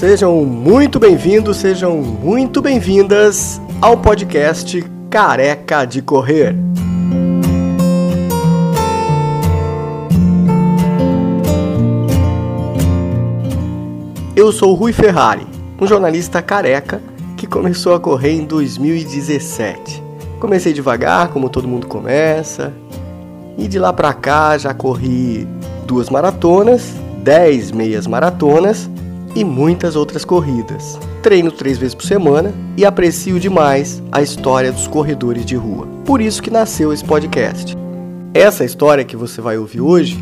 Sejam muito bem-vindos, sejam muito bem-vindas ao podcast Careca de Correr. Eu sou Rui Ferrari, um jornalista careca que começou a correr em 2017. Comecei devagar, como todo mundo começa, e de lá pra cá já corri duas maratonas, dez meias maratonas e muitas outras corridas. Treino três vezes por semana e aprecio demais a história dos corredores de rua. Por isso que nasceu esse podcast. Essa história que você vai ouvir hoje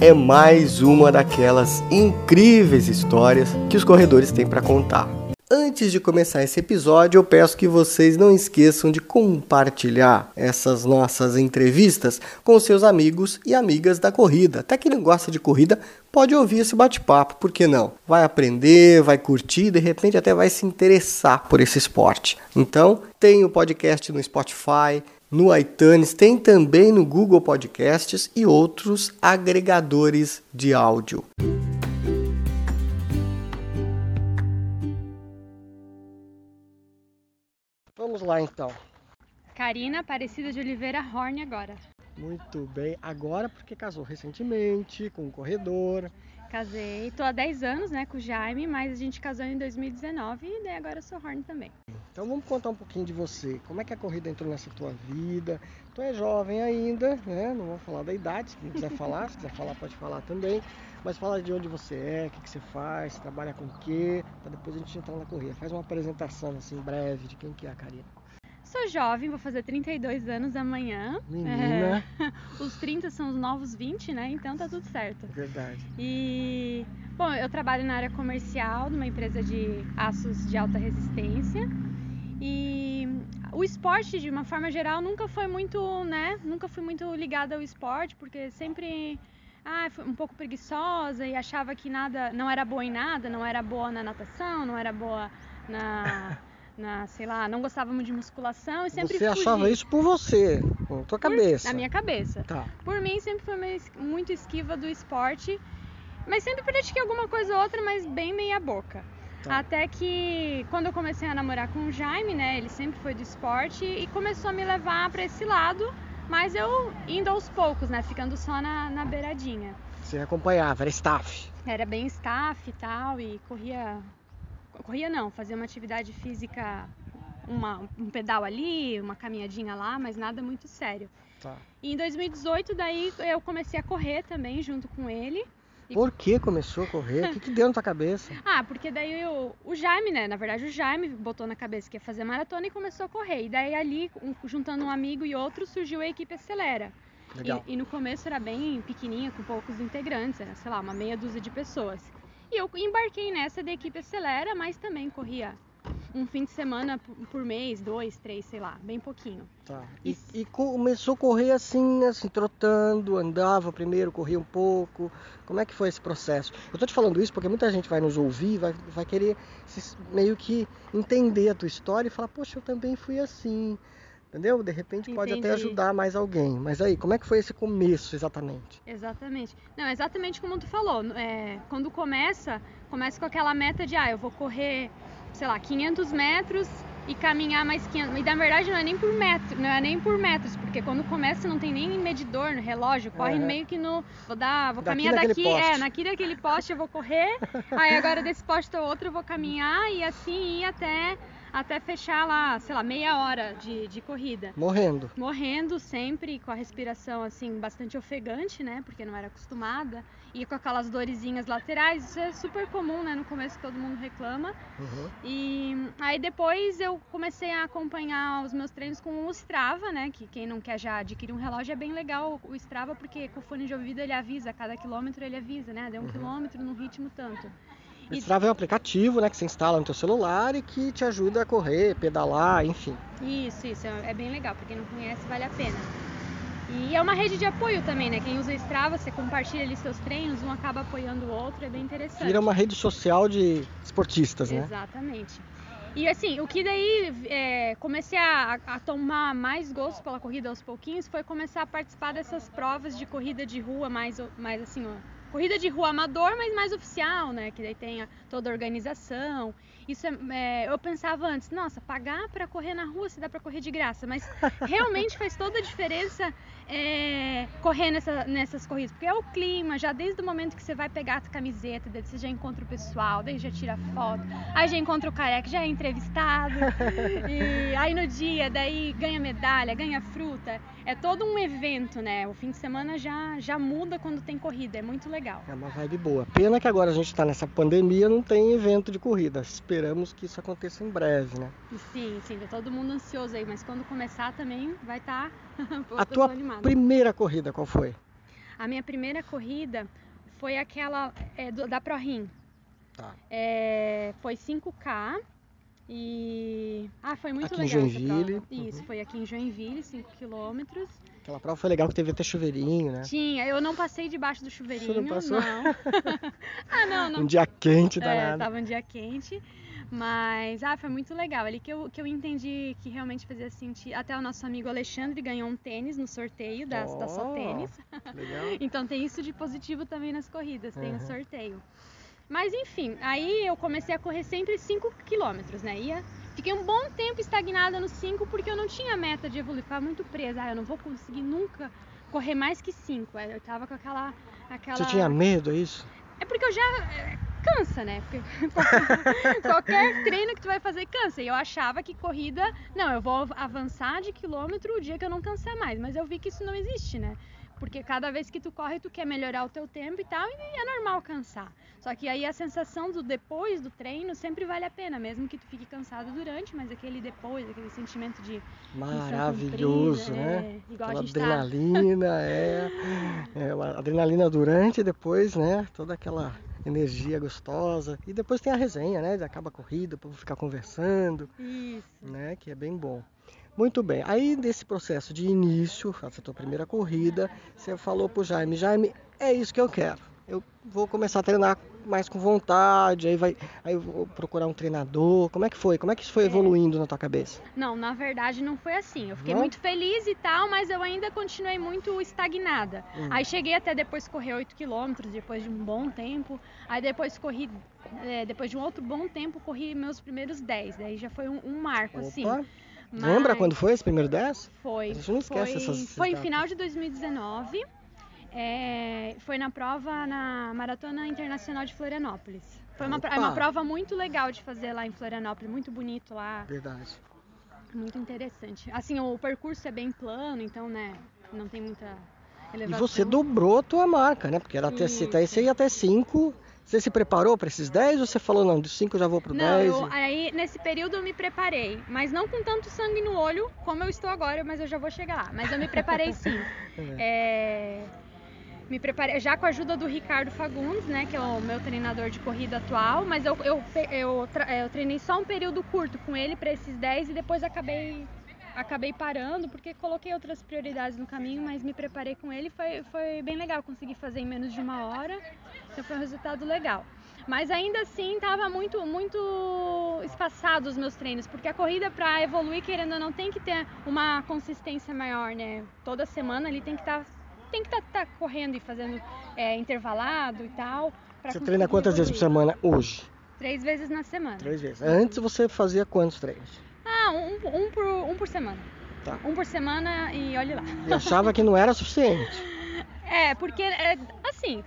é mais uma daquelas incríveis histórias que os corredores têm para contar. Antes de começar esse episódio, eu peço que vocês não esqueçam de compartilhar essas nossas entrevistas com seus amigos e amigas da corrida. Até quem não gosta de corrida pode ouvir esse bate-papo, por que não? Vai aprender, vai curtir, de repente até vai se interessar por esse esporte. Então, tem o podcast no Spotify, no iTunes, tem também no Google Podcasts e outros agregadores de áudio. Vamos lá então. Karina Aparecida de Oliveira Horn agora. Muito bem. Agora porque casou recentemente com um corredor. Casei, tô há 10 anos, né, com o Jaime, mas a gente casou em 2019 e daí agora eu sou Horn também. Então vamos contar um pouquinho de você. Como é que a corrida entrou nessa tua vida? Tu é jovem ainda, né? Não vou falar da idade, se não quiser falar, se quiser falar pode falar também. Mas fala de onde você é, o que, que você faz, trabalha com o quê, para depois a gente entrar na corrida. Faz uma apresentação assim breve de quem que é a Karina. Sou jovem, vou fazer 32 anos amanhã. Menina. É, os 30 são os novos 20, né? Então tá tudo certo. Verdade. E bom, eu trabalho na área comercial numa empresa de aços de alta resistência. E o esporte, de uma forma geral, nunca foi muito, né? Nunca fui muito ligada ao esporte, porque sempre ah, fui um pouco preguiçosa e achava que nada, não era boa em nada, não era boa na natação, não era boa na na, sei lá, não gostava muito de musculação e sempre Você achava fugi. isso por você, com tua cabeça. Na minha cabeça. Tá. Por mim sempre foi muito esquiva do esporte, mas sempre pratiquei alguma coisa ou outra, mas bem meia boca. Tá. Até que quando eu comecei a namorar com o Jaime, né, ele sempre foi do esporte e começou a me levar para esse lado, mas eu indo aos poucos, né, ficando só na, na beiradinha. Você acompanhava, era staff. Era bem staff e tal, e corria. Corria não, fazia uma atividade física, uma, um pedal ali, uma caminhadinha lá, mas nada muito sério. Tá. E em 2018, daí eu comecei a correr também junto com ele. E- Por que começou a correr? O que, que deu na tua cabeça? Ah, porque daí o, o Jaime, né? Na verdade, o Jaime botou na cabeça que ia fazer maratona e começou a correr. E daí ali, um- juntando um amigo e outro, surgiu a equipe Acelera. Legal. E, e no começo era bem pequenininha, com poucos integrantes, era, sei lá, uma meia dúzia de pessoas. E eu embarquei nessa da equipe Acelera, mas também corria um fim de semana por, mês, dois, três, sei lá, bem pouquinho. Tá. E, e começou a correr assim, assim, trotando, andava primeiro, corria um pouco. Como é que foi esse processo? Eu tô te falando isso porque muita gente vai nos ouvir, vai, vai querer se- meio que entender a tua história e falar, poxa, eu também fui assim. Entendeu? De repente pode até Entendi. ajudar mais alguém. Mas aí, como é que foi esse começo exatamente? Exatamente. Não, exatamente como tu falou. É, quando começa, começa com aquela meta de, ah, eu vou correr, sei lá, 500 metros e caminhar mais 500. E na verdade não é nem por metro, não é nem por metros, porque quando começa não tem nem medidor no relógio, corre Aham. meio que no, vou dar, vou Daqui caminhar daqui, poste. é, daqui daquele poste eu vou correr. aí agora desse poste ao outro eu vou caminhar e assim ir até até fechar lá, sei lá, meia hora de, de corrida Morrendo. morrendo sempre com a respiração assim bastante ofegante, né? Porque não era acostumada e com aquelas dorezinhas laterais. Isso é super comum, né? No começo todo mundo reclama. Uhum. E aí depois eu comecei a acompanhar os meus treinos com o Strava, né? Que quem não quer já adquirir um relógio é bem legal o Strava porque com o fone de ouvido ele avisa, a cada quilômetro ele avisa, né? Deu um quilômetro no ritmo tanto. O Strava é um aplicativo, né, que você instala no teu celular e que te ajuda a correr, pedalar, enfim. Isso, isso, é é bem legal. Pra quem não conhece, vale a pena. E é uma rede de apoio também, né? Quem usa Strava, você compartilha ali seus treinos, um acaba apoiando o outro, é bem interessante. Vira uma rede social de esportistas, né? Exatamente. E assim, o que daí é, comecei a, a tomar mais gosto pela corrida aos pouquinhos foi começar a participar dessas provas de corrida de rua mais, mais assim, ó, corrida de rua amador, mas mais oficial, né? Que daí tem toda a organização. Isso é, é, eu pensava antes, nossa, pagar para correr na rua se dá para correr de graça, mas realmente faz toda a diferença é, correr nessa, nessas corridas, porque é o clima, já desde o momento que você vai pegar a camiseta, daí você já encontra o pessoal, daí já tira foto, aí já encontra o careca, já é entrevistado, e aí no dia, daí ganha medalha, ganha fruta, é todo um evento, né? O fim de semana já, já muda quando tem corrida, é muito legal. É uma vibe boa. Pena que agora a gente está nessa pandemia, não tem evento de corrida. Esperamos que isso aconteça em breve, né? Sim, sim, tá todo mundo ansioso aí, mas quando começar também vai estar. Tá a tua primeira corrida qual foi? A minha primeira corrida foi aquela é, do, da ProRim. Tá. É, foi 5K e. Ah, foi muito aqui legal. Em Joinville. Prova. Isso, uhum. foi aqui em Joinville, 5 quilômetros. Aquela prova foi legal que teve até chuveirinho, né? Tinha, eu não passei debaixo do chuveirinho. Você não passou? Não. ah, não, não. Um dia quente, é, danado. É, tava um dia quente. Mas, ah, foi muito legal. Ali que eu, que eu entendi que realmente fazia sentido. Até o nosso amigo Alexandre ganhou um tênis no sorteio da, oh, da Só Tênis. Legal. então tem isso de positivo também nas corridas, tem o uhum. sorteio. Mas enfim, aí eu comecei a correr sempre 5 quilômetros, né? Ia, fiquei um bom tempo estagnada nos 5 porque eu não tinha meta de evoluir, ficava muito presa. Ah, eu não vou conseguir nunca correr mais que 5. Eu tava com aquela, aquela. Você tinha medo, é isso? É porque eu já cansa, né? Porque qualquer treino que tu vai fazer cansa. E eu achava que corrida, não, eu vou avançar de quilômetro o dia que eu não cansar mais. Mas eu vi que isso não existe, né? Porque cada vez que tu corre, tu quer melhorar o teu tempo e tal, e é normal cansar. Só que aí a sensação do depois do treino sempre vale a pena, mesmo que tu fique cansado durante, mas aquele depois, aquele sentimento de maravilhoso, né? É, igual aquela a gente tá adrenalina, tá... é, é, adrenalina durante e depois, né? Toda aquela energia gostosa. E depois tem a resenha, né? Acaba a corrida, o povo ficar conversando. Isso. Né? Que é bem bom. Muito bem. Aí nesse processo de início, essa tua primeira corrida, você falou pro Jaime, Jaime, é isso que eu quero eu vou começar a treinar mais com vontade, aí vai, aí eu vou procurar um treinador. Como é que foi? Como é que isso foi é. evoluindo na tua cabeça? Não, na verdade não foi assim. Eu fiquei não? muito feliz e tal, mas eu ainda continuei muito estagnada. Hum. Aí cheguei até depois correr 8 quilômetros, depois de um bom tempo. Aí depois corri, é, depois de um outro bom tempo, corri meus primeiros 10. Daí já foi um, um marco, Opa. assim. Mas... Lembra quando foi esse primeiro 10? Foi. A gente não esquece foi, essas Foi em final de 2019 é, foi na prova na Maratona Internacional de Florianópolis. Foi uma, é uma prova muito legal de fazer lá em Florianópolis, muito bonito lá. Verdade. Muito interessante. Assim, o percurso é bem plano, então, né, não tem muita elevação. E você dobrou a tua marca, né? Porque era até, até você ia até 5. Você se preparou para esses 10 ou você falou, não, dos 5 eu já vou pro 10? Não, aí nesse período eu me preparei, mas não com tanto sangue no olho como eu estou agora, mas eu já vou chegar lá. Mas eu me preparei sim. é... É me preparei já com a ajuda do Ricardo Fagundes, né, que é o meu treinador de corrida atual, mas eu, eu, eu, eu treinei só um período curto com ele para esses 10 e depois acabei acabei parando porque coloquei outras prioridades no caminho, mas me preparei com ele, foi, foi bem legal, consegui fazer em menos de uma hora, então foi um resultado legal. Mas ainda assim estava muito muito espaçado os meus treinos, porque a corrida para evoluir querendo ou não tem que ter uma consistência maior, né? Toda semana ele tem que estar tá tem que estar tá, tá correndo e fazendo é, intervalado e tal. Você treina quantas vezes por semana hoje? Três vezes na semana. Três vezes. Antes você fazia quantos treinos? Ah, um, um, por, um por semana. Tá. Um por semana e olhe lá. E achava que não era suficiente. É, porque, é, assim,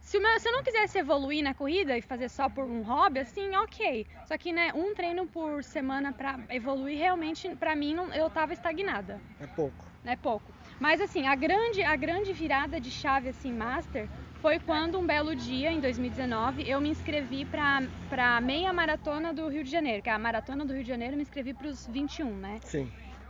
se, meu, se, eu não quisesse evoluir na corrida e fazer só por um hobby, assim, ok. Só que, né, um treino por semana pra evoluir, realmente, pra mim, não, eu tava estagnada. É pouco. É pouco. Mas assim, a grande, a grande virada de chave assim, master, foi quando um belo dia, em 2019, eu me inscrevi para a meia maratona do Rio de Janeiro, que é a maratona do Rio de Janeiro, eu me inscrevi para os 21, né? Sim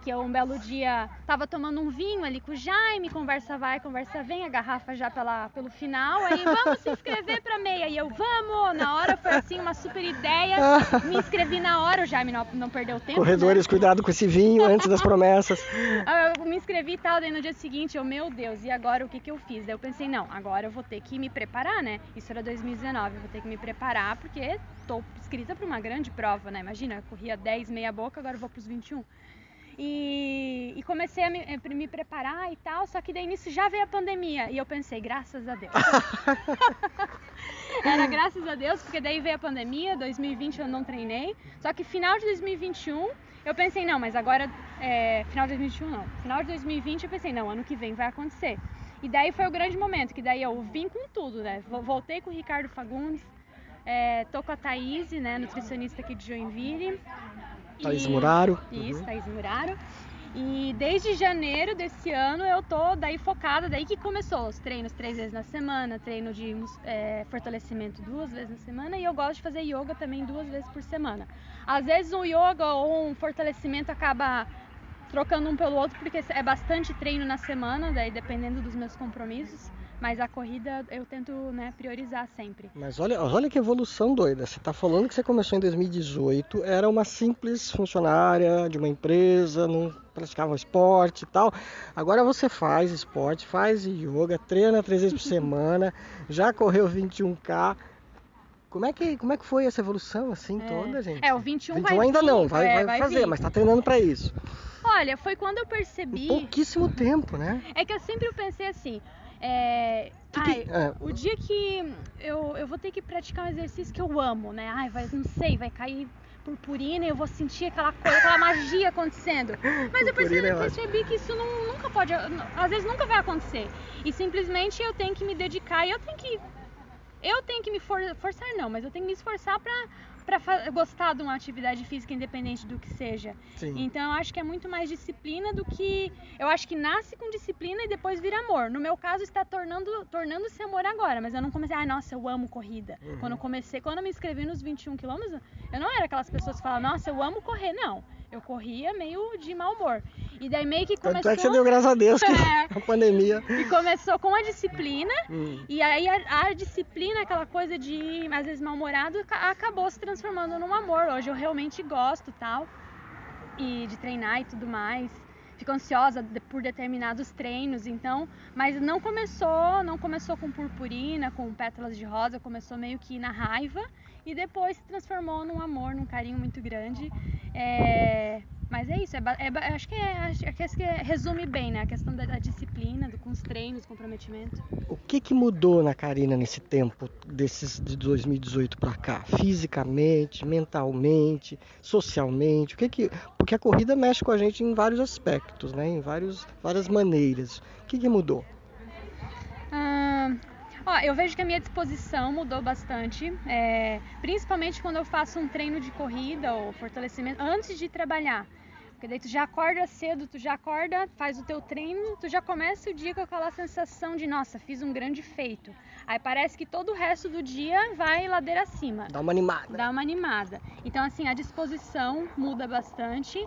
que eu um belo dia tava tomando um vinho ali com o Jaime, conversa vai, conversa vem, a garrafa já pela, pelo final, aí vamos se inscrever pra meia. E eu, vamos! Na hora foi assim, uma super ideia. Me inscrevi na hora, o Jaime não, não perdeu tempo. Corredores, né? cuidado com esse vinho antes das promessas. eu me inscrevi e tal, daí no dia seguinte eu, meu Deus, e agora o que que eu fiz? Daí eu pensei, não, agora eu vou ter que me preparar, né? Isso era 2019, eu vou ter que me preparar porque tô inscrita pra uma grande prova, né? Imagina, eu corria 10 meia boca, agora eu vou pros 21. E, e comecei a me, a me, preparar e tal, só que daí nisso já veio a pandemia. E eu pensei, graças a Deus. Era graças a Deus, porque daí veio a pandemia, 2020 eu não treinei. Só que final de 2021 eu pensei, não, mas agora, é, final de 2021 não. Final de 2020 eu pensei, não, ano que vem vai acontecer. E daí foi o grande momento, que daí eu vim com tudo, né? Voltei com o Ricardo Fagundes, é, tô com a Thaís, né, nutricionista aqui de Joinville. Thaís e... Muraro. Isso, uhum. Thaís Muraro. E desde janeiro desse ano eu tô daí focada, daí que começou os treinos três vezes na semana, treino de é, fortalecimento duas vezes na semana e eu gosto de fazer yoga também duas vezes por semana. Às vezes um yoga ou um fortalecimento acaba trocando um pelo outro porque é bastante treino na semana, daí dependendo dos meus compromissos. Mas a corrida eu tento né, priorizar sempre. Mas olha, olha que evolução doida. Você está falando que você começou em 2018, era uma simples funcionária de uma empresa, não praticava esporte e tal. Agora você faz esporte, faz yoga, treina três vezes por semana, já correu 21K. Como é que, como é que foi essa evolução assim é. toda, gente? É, o 21, 21 vai ainda vir, não, vai, é, vai, vai fazer, vir. mas está treinando para isso. Olha, foi quando eu percebi. Em pouquíssimo tempo, né? É que eu sempre pensei assim. É... Que ai, que... É. O dia que eu, eu vou ter que praticar um exercício que eu amo, né? Ai, vai, não sei, vai cair purpurina e eu vou sentir aquela coisa, aquela magia acontecendo. Mas eu percebi, é percebi que isso não, nunca pode, às vezes nunca vai acontecer. E simplesmente eu tenho que me dedicar e eu tenho que eu tenho que me for, forçar não, mas eu tenho que me esforçar para para gostar de uma atividade física independente do que seja. Sim. Então eu acho que é muito mais disciplina do que eu acho que nasce com disciplina e depois vira amor. No meu caso está tornando tornando-se amor agora, mas eu não comecei, ai, ah, nossa, eu amo corrida. Uhum. Quando eu comecei, quando eu me inscrevi nos 21 quilômetros, eu não era aquelas pessoas que falam, nossa, eu amo correr, não eu corria meio de mau humor. E daí meio que começou. Tanto é que você deu graças a Deus que é. a pandemia. E começou com a disciplina. Hum. E aí a, a, disciplina, aquela coisa de às vezes mal-humorado, acabou se transformando num amor. Hoje eu realmente gosto tal. E de treinar e tudo mais. Fico ansiosa por determinados treinos, então, mas não começou, não começou com purpurina, com pétalas de rosa, começou meio que na raiva e depois se transformou num amor, num carinho muito grande. É, mas é isso, é, é, acho que, é, acho que é, resume bem né, a questão da, da disciplina, do, com os treinos, comprometimento. O que, que mudou na Karina nesse tempo, desses de 2018 para cá? Fisicamente, mentalmente, socialmente? O que que, porque a corrida mexe com a gente em vários aspectos, né, em vários, várias maneiras. O que, que mudou? Ó, eu vejo que a minha disposição mudou bastante, é, principalmente quando eu faço um treino de corrida ou fortalecimento antes de trabalhar. Porque daí tu já acorda cedo, tu já acorda, faz o teu treino, tu já começa o dia com aquela sensação de, nossa, fiz um grande feito. Aí parece que todo o resto do dia vai ladeira acima. Dá uma animada. Dá uma animada. Então, assim, a disposição muda bastante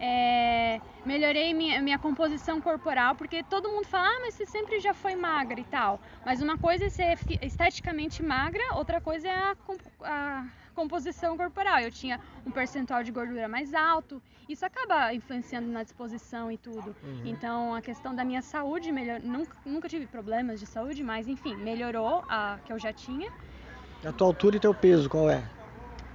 é, melhorei minha, minha, composição corporal, porque todo mundo fala, ah, mas você sempre já foi magra e tal. Mas uma coisa é ser esteticamente magra, outra coisa é a, a composição corporal. Eu tinha um percentual de gordura mais alto, isso acaba influenciando na disposição e tudo. Uhum. Então a questão da minha saúde melhor, nunca, nunca tive problemas de saúde, mas enfim, melhorou a que eu já tinha. A tua altura e teu peso, qual é?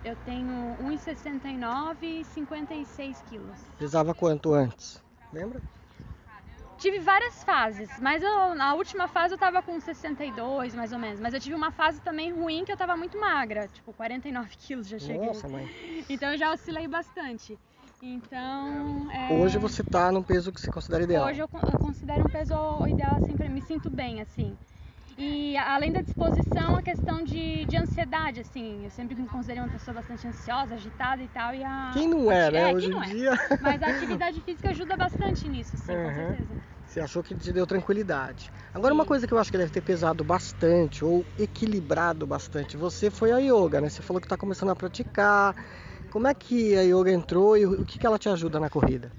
Eu tenho 1,69 e 56 quilos. Pesava quanto antes? Lembra? Tive várias fases, mas eu, na última fase eu tava com 62 mais ou menos. Mas eu tive uma fase também ruim que eu tava muito magra, tipo 49 quilos já cheguei. Nossa, mãe. Então eu já oscilei bastante. Então. É... Hoje você tá num peso que você considera ideal? Hoje eu, eu considero um peso ideal, assim, pra, me sinto bem, assim. E além da disposição, a questão de, de ansiedade, assim. Eu sempre me considerei uma pessoa bastante ansiosa, agitada e tal. E a, quem não é, né? É, Hoje em é. dia. Mas a atividade física ajuda bastante nisso, sim, uhum. com certeza. Você achou que te deu tranquilidade. Agora, sim. uma coisa que eu acho que deve ter pesado bastante, ou equilibrado bastante, você foi a yoga, né? Você falou que está começando a praticar. Como é que a yoga entrou e o que, que ela te ajuda na corrida?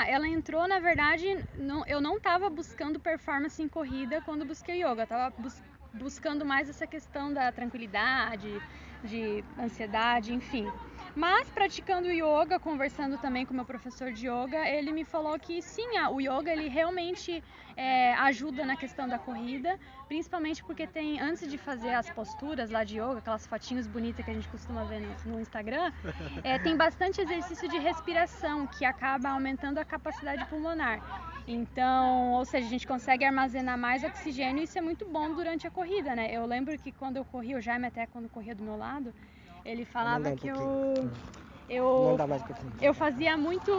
Ah, ela entrou, na verdade, não, eu não estava buscando performance em corrida quando busquei yoga, eu estava bus buscando mais essa questão da tranquilidade, de ansiedade, enfim. Mas praticando yoga, conversando também com meu professor de yoga, ele me falou que sim, o yoga ele realmente é, ajuda na questão da corrida, principalmente porque tem antes de fazer as posturas lá de yoga, aquelas fotinhos bonitas que a gente costuma ver no, no Instagram, é, tem bastante exercício de respiração que acaba aumentando a capacidade pulmonar. Então, ou seja, a gente consegue armazenar mais oxigênio e isso é muito bom durante a corrida, né? Eu lembro que quando eu corri, o Jaime até quando corria do meu lado, ele falava um que eu eu eu fazia muito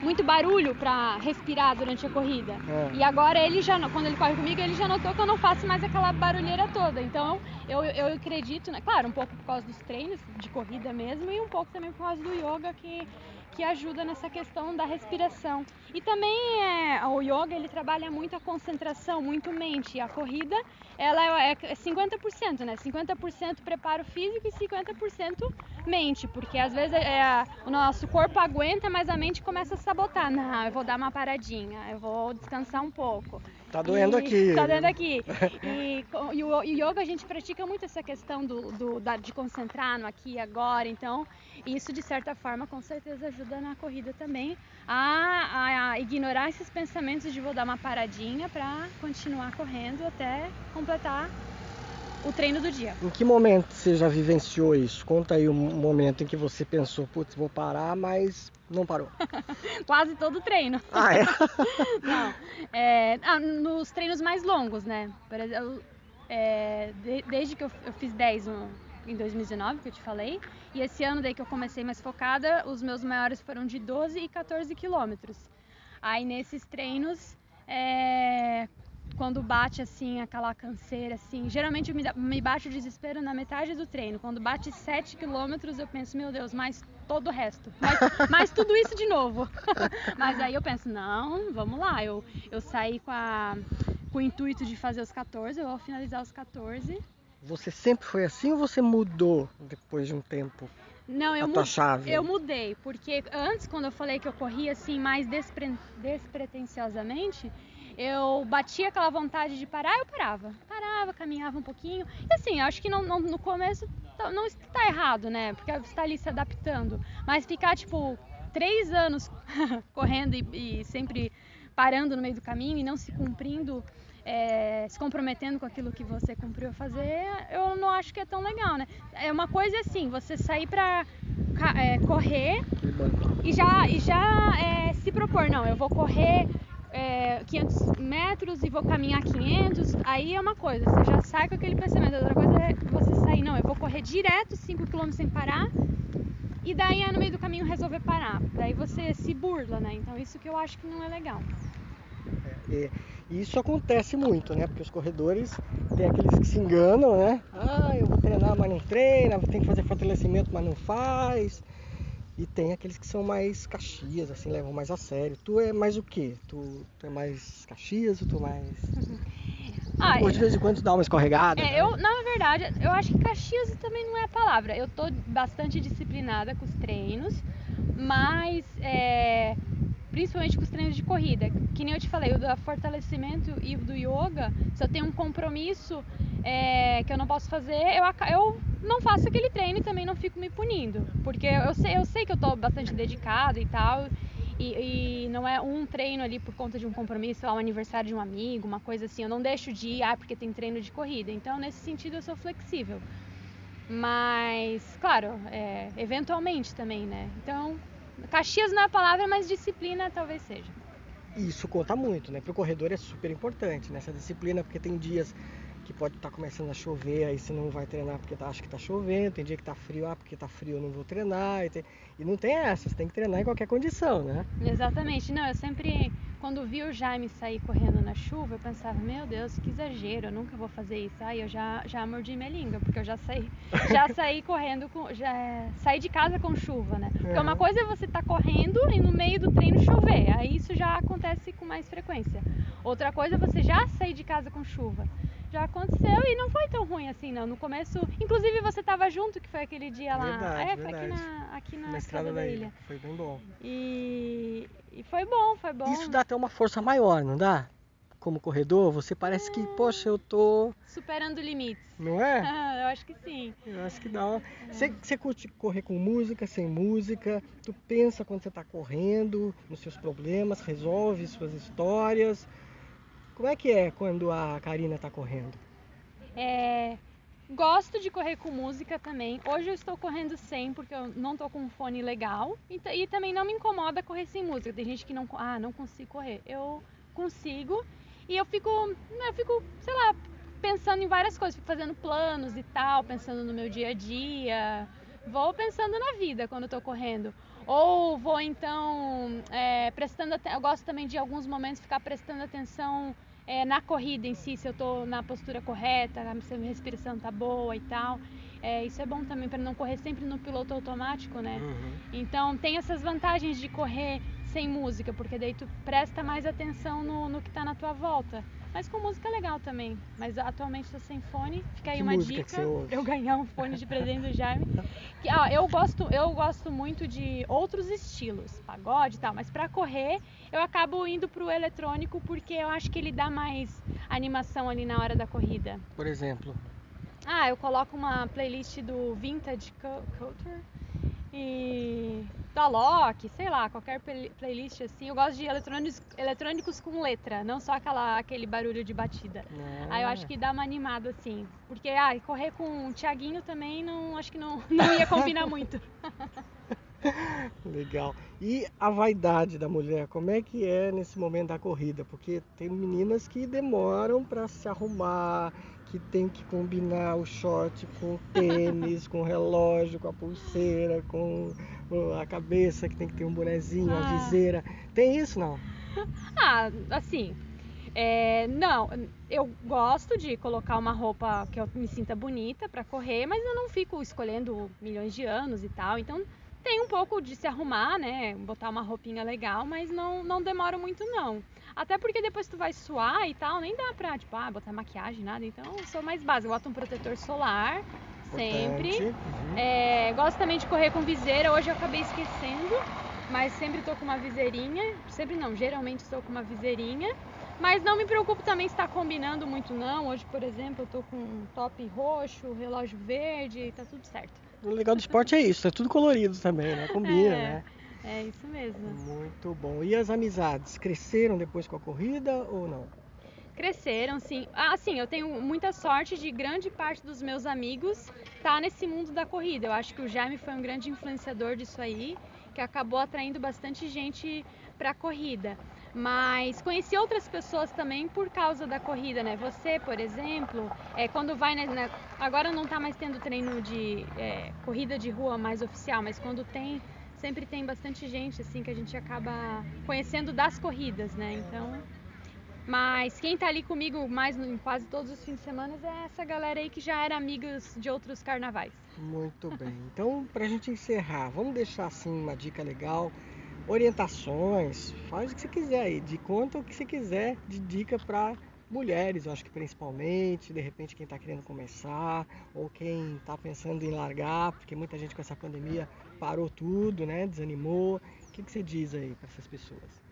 muito barulho para respirar durante a corrida. É. E agora ele já, quando ele corre comigo, ele já notou que eu não faço mais aquela barulheira toda. Então eu, eu acredito, né? claro, um pouco por causa dos treinos de corrida mesmo e um pouco também por causa do yoga que que ajuda nessa questão da respiração. E também é, o yoga ele trabalha muito a concentração, muito mente. E a corrida ela é 50%, é né? 50% preparo físico e 50% mente, porque às vezes é, o nosso corpo aguenta, mas a mente começa a sabotar. Não, eu vou dar uma paradinha, eu vou descansar um pouco. Tá doendo e, aqui. Tá doendo aqui. E, e, o yoga a gente pratica muito essa questão do, do da, de concentrar no aqui e agora. Então, isso de certa forma com certeza ajuda na corrida também a, a ignorar esses pensamentos de vou dar uma paradinha para continuar correndo até completar o treino do dia. Em que momento você já vivenciou isso? Conta aí um momento em que você pensou, putz, vou parar, mas não parou. Quase todo treino. Ah, é? não. É, ah, nos treinos mais longos, né? Por exemplo, é, de, desde que eu, eu fiz 10 no, em 2019, que eu te falei, e esse ano daí que eu comecei mais focada, os meus maiores foram de 12 e 14 quilômetros. Aí nesses treinos, é, quando bate assim aquela canseira assim, geralmente me, me bate o desespero na metade do treino. Quando bate 7 quilômetros, eu penso, meu Deus, mais todo o resto, mais, mais tudo isso de novo. Mas aí eu penso, não, vamos lá. Eu, eu saí com, a, com o intuito de fazer os 14, eu vou finalizar os 14. Você sempre foi assim ou você mudou depois de um tempo? Não, eu, mu chave? eu mudei, porque antes, quando eu falei que eu corria assim mais despre despretensiosamente, eu batia aquela vontade de parar, eu parava. Parava, caminhava um pouquinho. E assim, acho que não, não, no começo tá, não está errado, né? Porque você está ali se adaptando. Mas ficar, tipo, três anos correndo e, e, sempre parando no meio do caminho e não se cumprindo, é, se comprometendo com aquilo que você cumpriu a fazer, eu não acho que é tão legal, né? É uma coisa assim, você sair pra é, correr e já, e já é, se propor, não, eu vou correr é, 500 metros e vou caminhar 500, aí é uma coisa, você já sai com aquele pensamento. Outra coisa é você sair, não, eu vou correr direto 5 km sem parar e daí no meio do caminho resolver parar. Daí você se burla, né? Então isso que eu acho que não é legal. É, e isso acontece muito, né? Porque os corredores tem aqueles que se enganam, né? Ah, eu vou treinar, mas não treina, tem que fazer fortalecimento, mas não faz. E tem aqueles que são mais caxias, assim, levam mais a sério. Tu é mais o quê? Tu, tu é mais caxias ou tu é mais. Ah, Ou de vez em quando tu dá uma escorregada? É, né? eu, na verdade, eu acho que caxias também não é a palavra. Eu tô bastante disciplinada com os treinos, mas é, principalmente com os treinos de corrida. Que nem eu te falei, o do fortalecimento e o do yoga, se eu tenho um compromisso é, que eu não posso fazer, eu, eu não faço aquele treino e também não fico me punindo. Porque eu sei, eu sei que eu estou bastante dedicada e tal. E, e, não é um treino ali por conta de um compromisso, lá, um aniversário de um amigo, uma coisa assim. Eu não deixo de ir, ah, porque tem treino de corrida. Então, nesse sentido, eu sou flexível. Mas, claro, é, eventualmente também, né? Então, Caxias não é a palavra, mas disciplina talvez seja. Isso conta muito, né? Para o corredor é super importante nessa né? disciplina, porque tem dias que pode estar tá começando a chover, aí você não vai treinar porque tá, acha que está chovendo, tem dia que está frio, ah, porque está frio eu não vou treinar, e, tem, e não tem essa, você tem que treinar em qualquer condição, né? Exatamente, não, eu sempre, quando vi o Jaime sair correndo na chuva, eu pensava, meu Deus, que exagero, eu nunca vou fazer isso, aí eu já, já mordi minha língua, porque eu já saí, já saí correndo, com, já saí de casa com chuva, né? Porque uma coisa é você estar tá correndo e no meio do treino chover, aí isso já acontece com mais frequência. Outra coisa é você já sair de casa com chuva já aconteceu e não assim, não. No começo, inclusive você estava junto, que foi aquele dia lá. Verdade, é, foi aqui na, aqui na, na estrada da, ilha. Foi bem bom. E, e foi bom, foi bom. Isso dá até uma força maior, não dá? como corredor, você parece que, poxa, eu tô. Superando limites. Não é? eu acho que sim. Eu acho que dá. Você, você curte correr com música, sem música? Tu pensa quando você tá correndo, nos seus problemas, resolve suas histórias. Como é que é quando a Karina tá correndo? É, Gosto de correr com música também. Hoje eu estou correndo sem porque eu não tô com um fone legal. E, e, também não me incomoda correr sem música. Tem gente que não, ah, não consigo correr. Eu consigo e eu fico, eu fico, sei lá, pensando em várias coisas, fico fazendo planos e tal, pensando no meu dia a dia. Vou pensando na vida quando tô correndo. Ou vou então é, prestando. Eu gosto também de alguns momentos ficar prestando atenção é, na corrida em si, se eu estou na postura correta, se a minha respiração tá boa e tal. É, isso é bom também para não correr sempre no piloto automático, né? Uhum. Então tem essas vantagens de correr sem música, porque daí tu presta mais atenção no, no que está na tua volta. Mas com música é legal também. Mas atualmente estou sem fone. Fica aí que uma dica eu ganhar um fone de presente do Jaime. Que, ó, eu gosto, eu gosto muito de outros estilos, pagode e tal, mas para correr eu acabo indo pro eletrônico porque eu acho que ele dá mais animação ali na hora da corrida. Por exemplo? Ah, eu coloco uma playlist do Vintage Culture e da Loki, sei lá, qualquer playlist assim. Eu gosto de eletrônicos, eletrônicos com letra, não só aquela, aquele barulho de batida. É. Aí eu acho que dá uma animada assim. Porque ah, correr com o Thiaguinho também não acho que não, não ia combinar muito. Legal. E a vaidade da mulher, como é que é nesse momento da corrida? Porque tem meninas que demoram para se arrumar, que tem que combinar o short com o tênis, com o relógio, com a pulseira, com a cabeça, que tem que ter um bonezinho, ah. a viseira. Tem isso não? Ah, assim, é, não, eu gosto de colocar uma roupa que eu me sinta bonita para correr, mas eu não fico escolhendo milhões de anos e tal. Então tem um pouco de se arrumar, né? Botar uma roupinha legal, mas não, não demora muito não. Até porque depois tu vai suar e tal, nem dá pra, tipo, ah, botar maquiagem, nada. Então eu sou mais básica, boto um protetor solar sempre. Uhum. É, gosto também de correr com viseira, hoje eu acabei esquecendo, mas sempre tô com uma viseirinha. Sempre não, geralmente estou com uma viseirinha. Mas não me preocupo também se está combinando muito não. Hoje, por exemplo, eu tô com um top roxo, relógio verde, tá tudo certo. O legal do esporte é isso, é tudo colorido também, né? Combina, é, né? É isso mesmo. Muito bom. E as amizades cresceram depois com a corrida ou não? Cresceram, sim. Ah, sim, eu tenho muita sorte de grande parte dos meus amigos estar tá nesse mundo da corrida. Eu acho que o Jaime foi um grande influenciador disso aí, que acabou atraindo bastante gente para a corrida mas conheci outras pessoas também por causa da corrida, né? Você, por exemplo, é, quando vai, né, na, agora não está mais tendo treino de é, corrida de rua mais oficial, mas quando tem, sempre tem bastante gente assim que a gente acaba conhecendo das corridas, né? Então, mas quem está ali comigo mais em quase todos os fins de semana é essa galera aí que já era amigos de outros carnavais. Muito bem. Então, para a gente encerrar, vamos deixar assim uma dica legal orientações, faz o que você quiser aí, de conta o que você quiser de dica para mulheres, eu acho que principalmente, de repente quem está querendo começar ou quem está pensando em largar, porque muita gente com essa pandemia parou tudo, né, desanimou. O que, que você diz aí para essas pessoas?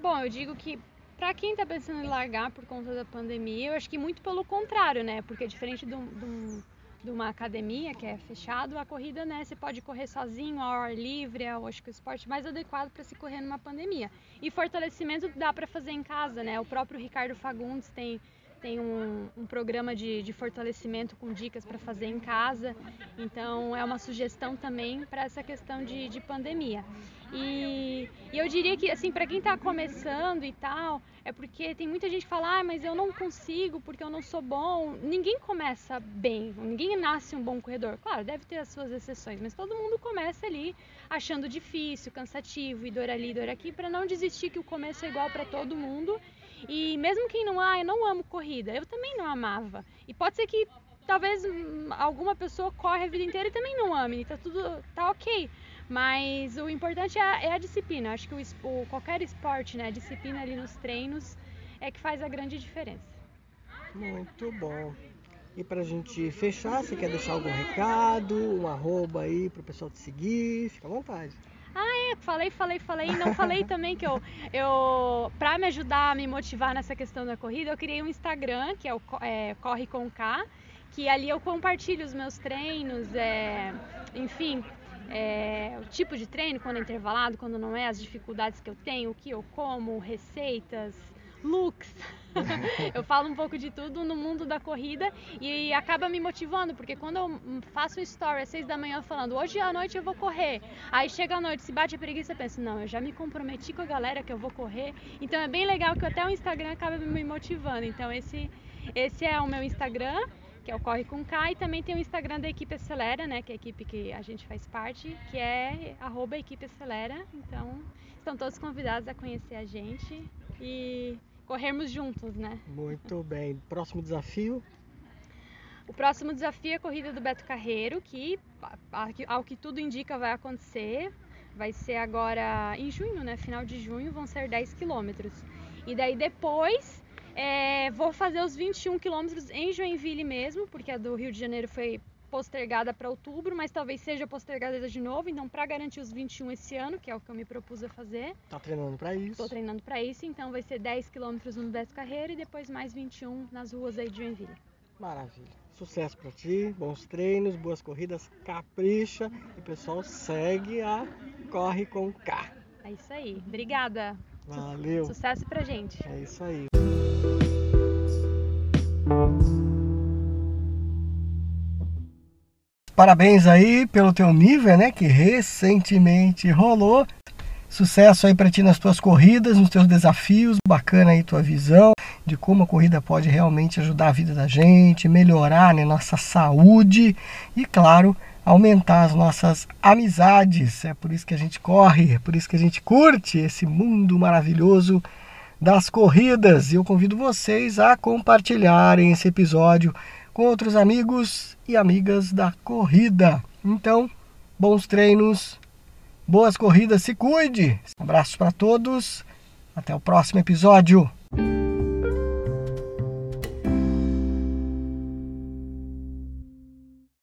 Bom, eu digo que para quem está pensando em largar por conta da pandemia, eu acho que muito pelo contrário, né? Porque diferente de um, uma academia que é fechado, a corrida, né, você pode correr sozinho, ao ar livre, eu acho que o esporte mais adequado para se correr numa pandemia. E fortalecimento dá para fazer em casa, né? O próprio Ricardo Fagundes tem tem um, um programa de, de, fortalecimento com dicas para fazer em casa. Então é uma sugestão também para essa questão de, de pandemia. E, e, eu diria que assim para quem está começando e tal, é porque tem muita gente que fala, ah, mas eu não consigo porque eu não sou bom. Ninguém começa bem, ninguém nasce um bom corredor. Claro, deve ter as suas exceções, mas todo mundo começa ali achando difícil, cansativo, e dor ali, dor aqui, para não desistir que o começo é igual para todo mundo e mesmo quem não, ah, eu não amo corrida, eu também não amava. E pode ser que talvez alguma pessoa corre a vida inteira e também não ame, tá tudo tá ok. Mas o importante é a, é a disciplina. Acho que o, o, qualquer esporte, né, a disciplina ali nos treinos é que faz a grande diferença. Muito bom. E pra gente fechar, você quer deixar algum recado, um arroba aí pro pessoal te seguir? Fica à vontade. Falei, falei, falei. E não falei também que eu, eu para me ajudar a me motivar nessa questão da corrida, eu criei um Instagram, que é o é, Corre com K, que ali eu compartilho os meus treinos, é, enfim, é, o tipo de treino, quando é intervalado, quando não é, as dificuldades que eu tenho, o que eu como, receitas, looks. eu falo um pouco de tudo no mundo da corrida e acaba me motivando, porque quando eu faço um story às seis da manhã falando hoje à noite eu vou correr, aí chega a noite, se bate a preguiça, eu penso, não, eu já me comprometi com a galera que eu vou correr, então é bem legal que até o Instagram acaba me motivando. Então esse, esse é o meu Instagram que é o Corre com K, e também tem o Instagram da Equipe Acelera, né, que é a equipe que a gente faz parte, que é arroba Equipe Acelera. Então, estão todos convidados a conhecer a gente e corrermos juntos, né? Muito bem. Próximo desafio? O próximo desafio é a corrida do Beto Carreiro, que ao que tudo indica vai acontecer. Vai ser agora em junho, né? Final de junho vão ser 10 quilômetros. E daí depois é, vou fazer os 21 quilômetros em Joinville mesmo, porque a do Rio de Janeiro foi postergada para outubro, mas talvez seja postergada de novo. Então, para garantir os 21 esse ano, que é o que eu me propus a fazer. Tá treinando para isso? Tô treinando para isso, então vai ser 10 quilômetros no Beto Carreiro e depois mais 21 nas ruas aí de Joinville. Maravilha. Sucesso para ti, bons treinos, boas corridas, capricha e o pessoal segue a Corre com K. É isso aí. Obrigada. Valeu. Sucesso pra gente. É isso aí. Parabéns aí pelo teu nível, né, que recentemente rolou. Sucesso aí para ti nas tuas corridas, nos teus desafios. Bacana aí tua visão de como a corrida pode realmente ajudar a vida da gente, melhorar né, nossa saúde e, claro, aumentar as nossas amizades. É por isso que a gente corre, é por isso que a gente curte esse mundo maravilhoso das corridas. E eu convido vocês a compartilharem esse episódio com outros amigos e amigas da corrida. Então, bons treinos, boas corridas, se cuide. Um abraço para todos. Até o próximo episódio.